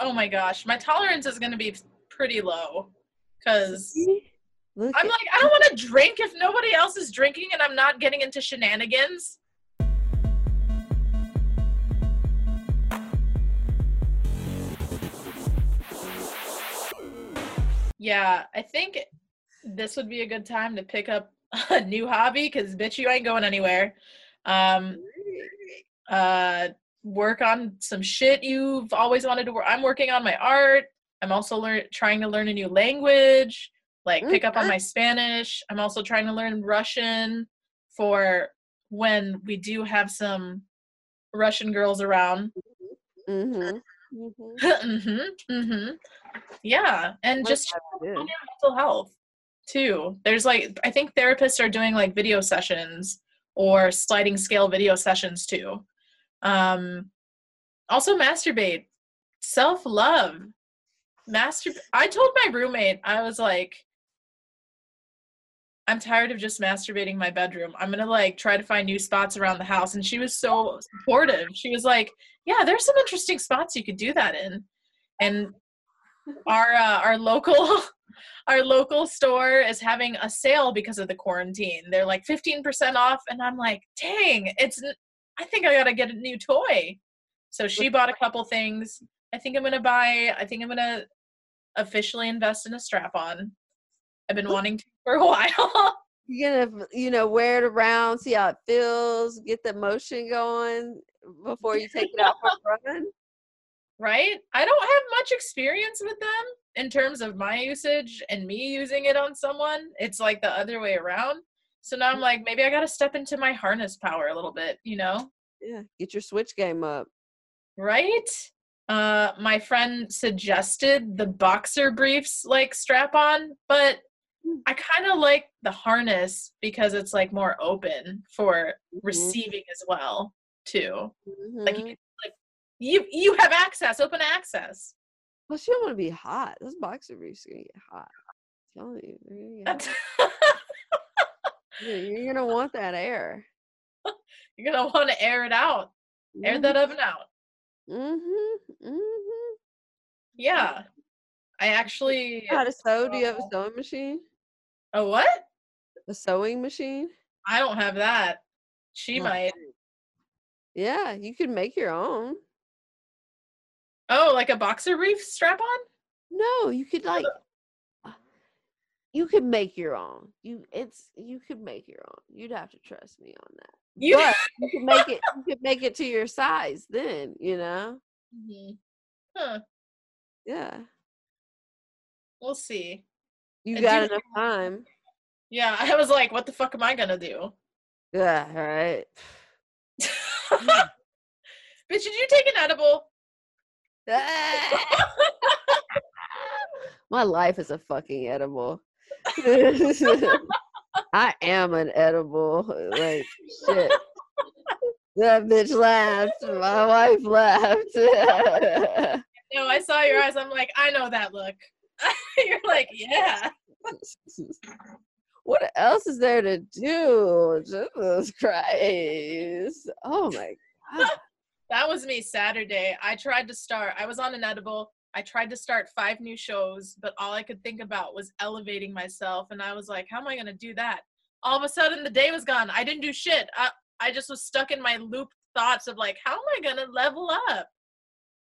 oh my gosh, my tolerance is going to be pretty low because I'm at- like, I don't want to drink if nobody else is drinking and I'm not getting into shenanigans. Yeah, I think this would be a good time to pick up a new hobby because bitch, you ain't going anywhere. Um, uh, work on some shit you've always wanted to work. I'm working on my art. I'm also learn trying to learn a new language, like pick up on my Spanish. I'm also trying to learn Russian for when we do have some Russian girls around. Mm-hmm. Mm-hmm. hmm hmm Yeah, and What just on your mental health too. There's like I think therapists are doing like video sessions or sliding scale video sessions too. Um also masturbate. Self-love. Master I told my roommate I was like I'm tired of just masturbating in my bedroom. I'm to like try to find new spots around the house and she was so supportive. She was like, "Yeah, there's some interesting spots you could do that in." And our uh, our local our local store is having a sale because of the quarantine. They're like 15% off and I'm like, "Dang, it's I think I got to get a new toy." So she bought a couple things. I think I'm to buy I think I'm to officially invest in a strap-on. I've been wanting to for a while. You're gonna, you know, wear it around, see how it feels, get the motion going before you take it out for a run. right? I don't have much experience with them in terms of my usage and me using it on someone. It's like the other way around. So now I'm like, maybe I got to step into my harness power a little bit, you know? Yeah, get your switch game up. Right? Uh my friend suggested the boxer briefs like strap on, but Hmm. I kind of like the harness because it's like more open for Mhm, receiving as well, too. Like you mhm. can like you you have access, open access. Plus, you don't want to be hot. Those boxer briefs are gonna get hot. I'm telling you, they're gonna get hot. You're, gonna want that air. You're gonna want to air it out. Air that oven out. Mm-hmm. Mm-hmm. Yeah. I actually How to sew? Do you have a sewing machine? a what? A sewing machine? I don't have that. She Oh. might. Yeah, you could make your own. Oh, like a boxer brief strap on? No, you could like you could make your own. You it's you could make your own. You'd have to trust me on that. You But you could make it you could make it to your size then, you know? Mhm. Huh. Yeah. We'll see. You I got enough time. Yeah, I was like, what the fuck am I gonna do? Yeah, right. Bitch, did you take an edible? My life is a fucking edible. I am an edible. Like shit. That bitch laughed. My wife laughed. No, I saw your eyes. I'm like, I know that look. You're like, yeah. what else is there to do? Jesus Christ. Oh my god. That was me Saturday. I tried to start, I was on an edible. I tried to start five new shows, but all I could think about was elevating myself. And I was like, how am I going to do that? All of a sudden, the day was gone. I didn't do shit. I, I just was stuck in my loop thoughts of like, how am I going to level up?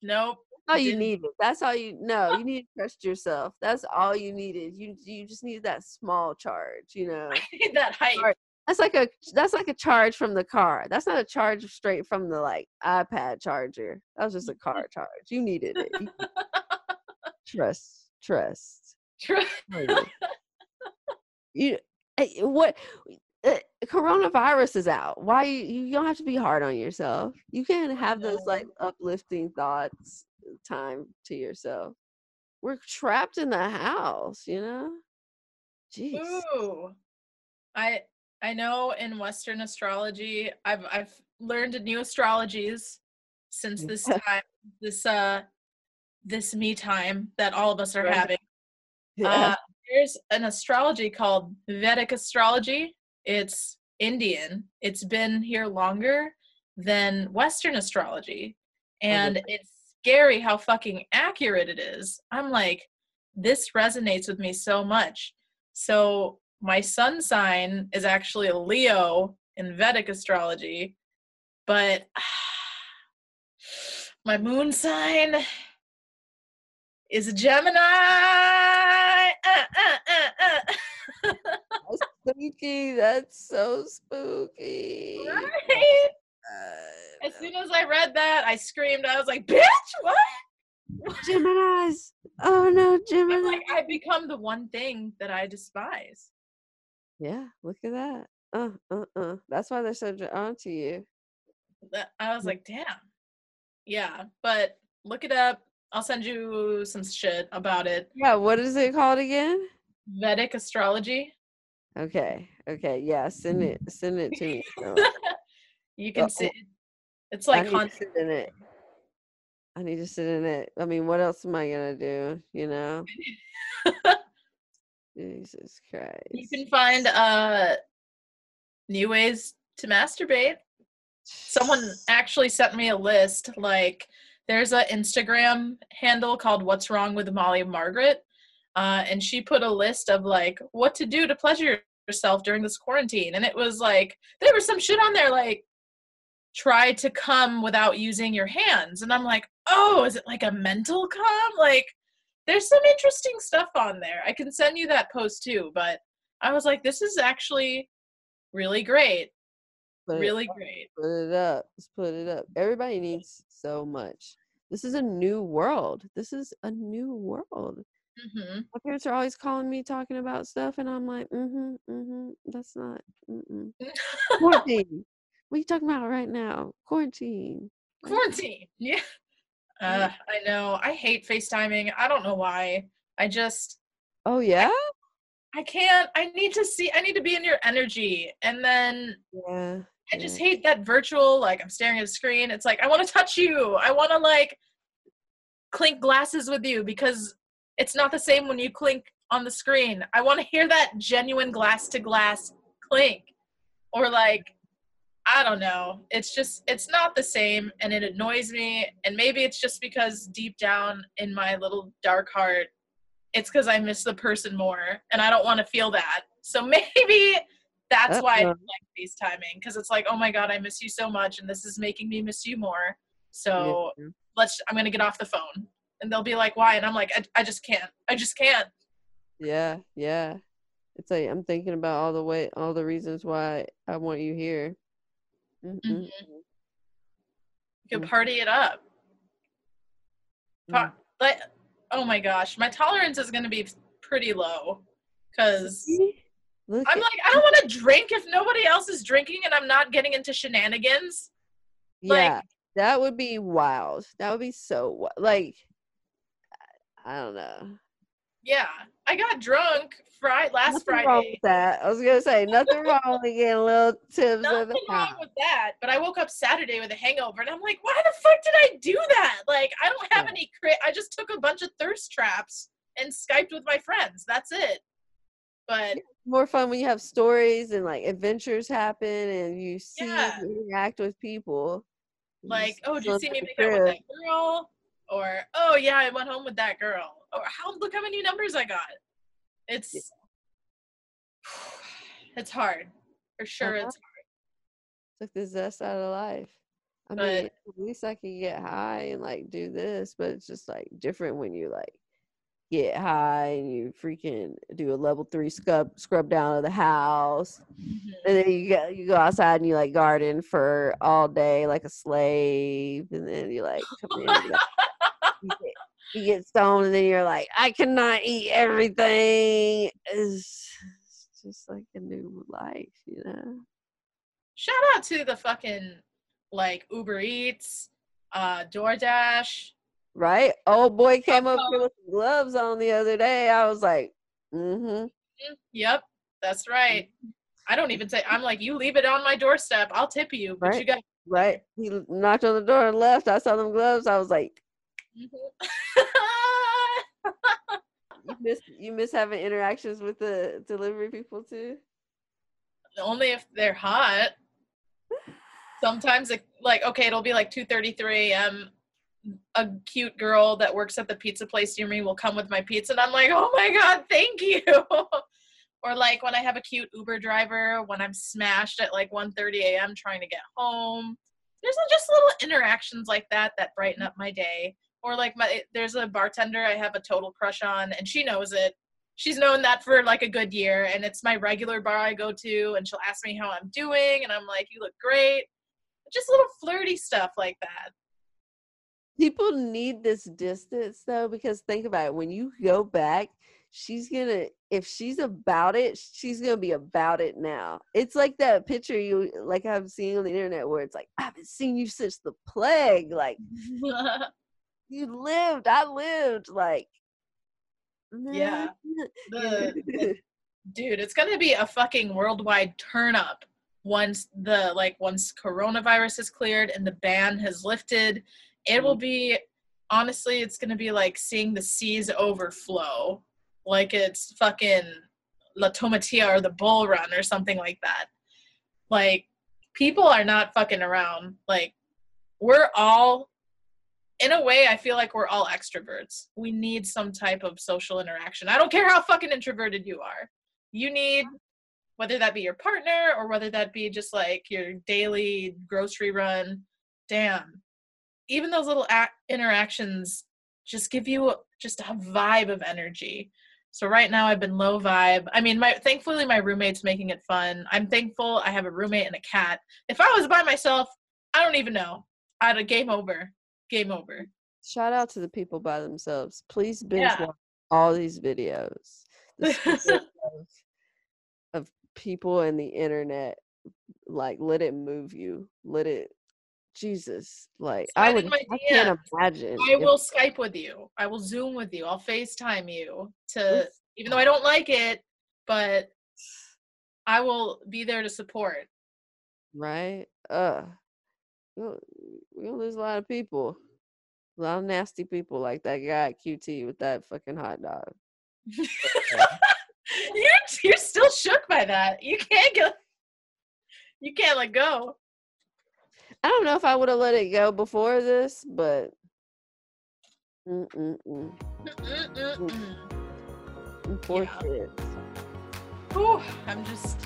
Nope. all you didn't- needed. That's all you no, you need to trust yourself. That's all you needed. You you just needed that small charge, you know. I need that hype. That's like a that's like a charge from the car. That's not a charge straight from the like iPad charger. That was just a car charge. You needed it. trust, trust, trust. You eh, what uh, coronavirus is out. Why you, you don't have to be hard on yourself. You can have those like uplifting thoughts time to yourself. We're trapped in the house, you know? Jeez. Ooh. I I know in Western astrology, I've I've learned new astrologies since this time, this uh this me time that all of us are Right. having. Yeah. Uh, there's an astrology called Vedic astrology. It's Indian. It's been here longer than Western astrology. And it's scary how fucking accurate it is. I'm like, this resonates with me so much. So my sun sign is actually a Leo in Vedic astrology, but my moon sign is a Gemini. Uh, uh, uh, spooky. That's so spooky. right? As soon as I read that, I screamed. I was like, "Bitch, what?" Gemini's. Oh no, Gemini. I'm like, I become the one thing that I despise. Yeah, look at that. Uh, uh, uh. That's why they're so drawn to you. That I was like, damn. Yeah, but look it up. I'll send you some shit about it. Yeah, what is it called again? Vedic astrology. Okay, okay, yeah. Send it, send it to me. You can see. It's I like sit in it. I need to sit in it. I mean, what else am I gonna do? You know? Jesus Christ. you can find uh new ways to masturbate. Someone actually sent me a list. Like, there's a Instagram handle called "What's Wrong with Molly Margaret," uh, and she put a list of like what to do to pleasure yourself during this quarantine. And it was like there was some shit on there like try to come without using your hands, and I'm like, oh, is it like a mental come? Like, there's some interesting stuff on there. I can send you that post too, but I was like, this is actually really great. Put Really up, great. Put it up. Let's put it up. Everybody needs so much. This is a new world. This is a new world. hmm My parents are always calling me talking about stuff, and I'm like, mm-hmm, mm-hmm. That's not. Mm-mm. Quarantine. what are you talking about right now? Quarantine. Quarantine. Yeah. Uh, I know. I hate FaceTiming. I don't know why. I just Oh yeah. I can't. I need to see I need to be in your energy. And then Yeah. I just hate that virtual like I'm staring at a screen. It's like I want to touch you. I want to like clink glasses with you because it's not the same when you clink on the screen. I want to hear that genuine glass to glass clink. Or like I don't know. It's just it's not the same and it annoys me and maybe it's just because deep down in my little dark heart it's cuz I miss the person more and I don't want to feel that. So maybe that's why I Uh-oh. don't like FaceTiming cuz it's like, "Oh my god, I miss you so much and this is making me miss you more." So Yeah. let's I'm going to get off the phone. And they'll be like, "Why?" And I'm like, I, I just can't. I just can't." Yeah, yeah. It's like I'm thinking about all the way, all the reasons why I want you here. Mm-mm. Mhm. You can Mm. party it up. Pa- Like, oh my gosh, my tolerance is going to be pretty low because I'm at- like, I don't want to drink if nobody else is drinking and I'm not getting into shenanigans. like- yeah, that would be wild. That would be so like I don't know. Yeah, I got drunk Friday last Nothing wrong Friday. with that. I was gonna say nothing wrong with getting a little tips of Nothing the wrong with that, but I woke up Saturday with a hangover, and I'm like, why the fuck did I do that? Like, I don't have Yeah. any. Cra- I just took a bunch of thirst traps and skyped with my friends. That's it. But More fun when you have stories and like adventures happen and you see Yeah. and interact with people. Like, oh, did you see me make out with that girl? Or oh yeah, I went home with that girl. Or how look how many numbers I got. It's it's hard for sure. Uh-huh. It's Took the zest out of life. I But- mean, at least I can get high and like do this, but it's just like different when you like get high and you freaking do a level three scrub scrub down of the house, Mhm. and then you go you go outside and you like garden for all day like a slave, and then you like come in. and, like, you, get, you get stoned, and then you're like, I cannot eat everything. It's, it's just like a new life, you know. Shout out to the fucking like Uber Eats, uh, DoorDash. Right? Old boy came up here with gloves on the other day. I was like, mm-hmm. Mm, Yep, that's right. I don't even say I'm like you leave it on my doorstep. I'll tip you, but you got. Right. He knocked on the door and left. I saw them gloves. I was like, Mm-hmm. you miss you miss having interactions with the delivery people too. Only if they're hot. Sometimes it like okay, it'll be like two thirty three a.m. a cute girl that works at the pizza place near me will come with my pizza and I'm like, "Oh my god, thank you." or like when I have a cute Uber driver when I'm smashed at like 1:30 a.m. trying to get home. There's just little interactions like that that brighten up my day. Or like my there's a bartender I have a total crush on and she knows it. She's known that for like a good year and it's my regular bar I go to and she'll ask me how I'm doing and I'm like, "You look great." Just little flirty stuff like that people need this distance though because think about it when you go back she's gonna if she's about it she's gonna be about it now it's like that picture you like i've seen on the internet where it's like i haven't seen you since the plague like you lived i lived like yeah. The, the, dude it's gonna be a fucking worldwide turn up once the like once coronavirus is cleared and the ban has lifted. It will mm-hmm. be honestly it's gonna be like seeing the seas overflow like it's fucking la Tomatina or the bull run or something like that. Like people are not fucking around like we're all in a way i feel like we're all extroverts we need some type of social interaction i don't care how fucking introverted you are you need whether that be your partner or whether that be just like your daily grocery run damn even those little a- interactions just give you just a vibe of energy. So right now I've been low vibe. I mean, my thankfully my roommate's making it fun. I'm thankful I have a roommate and a cat. If I was by myself, I don't even know. I'd a game over. Game over. Shout out to the people by themselves. Please binge yeah. watch all these videos of, of people and the internet. Like let it move you. Let it Jesus, like I would, I can't imagine. I will Skype with you. I will Zoom with you. I'll FaceTime you to, even though I don't like it, but I will be there to support. Right? Uh, we're gonna lose a lot of people. A lot of nasty people like that guy at QT with that fucking hot dog. you're you're still shook by that. You can't go. You can't let go. I don't know if I would have let it go before this, but. Mm-mm-mm. Mm-mm. Poor yeah. kids. Whew, I'm just.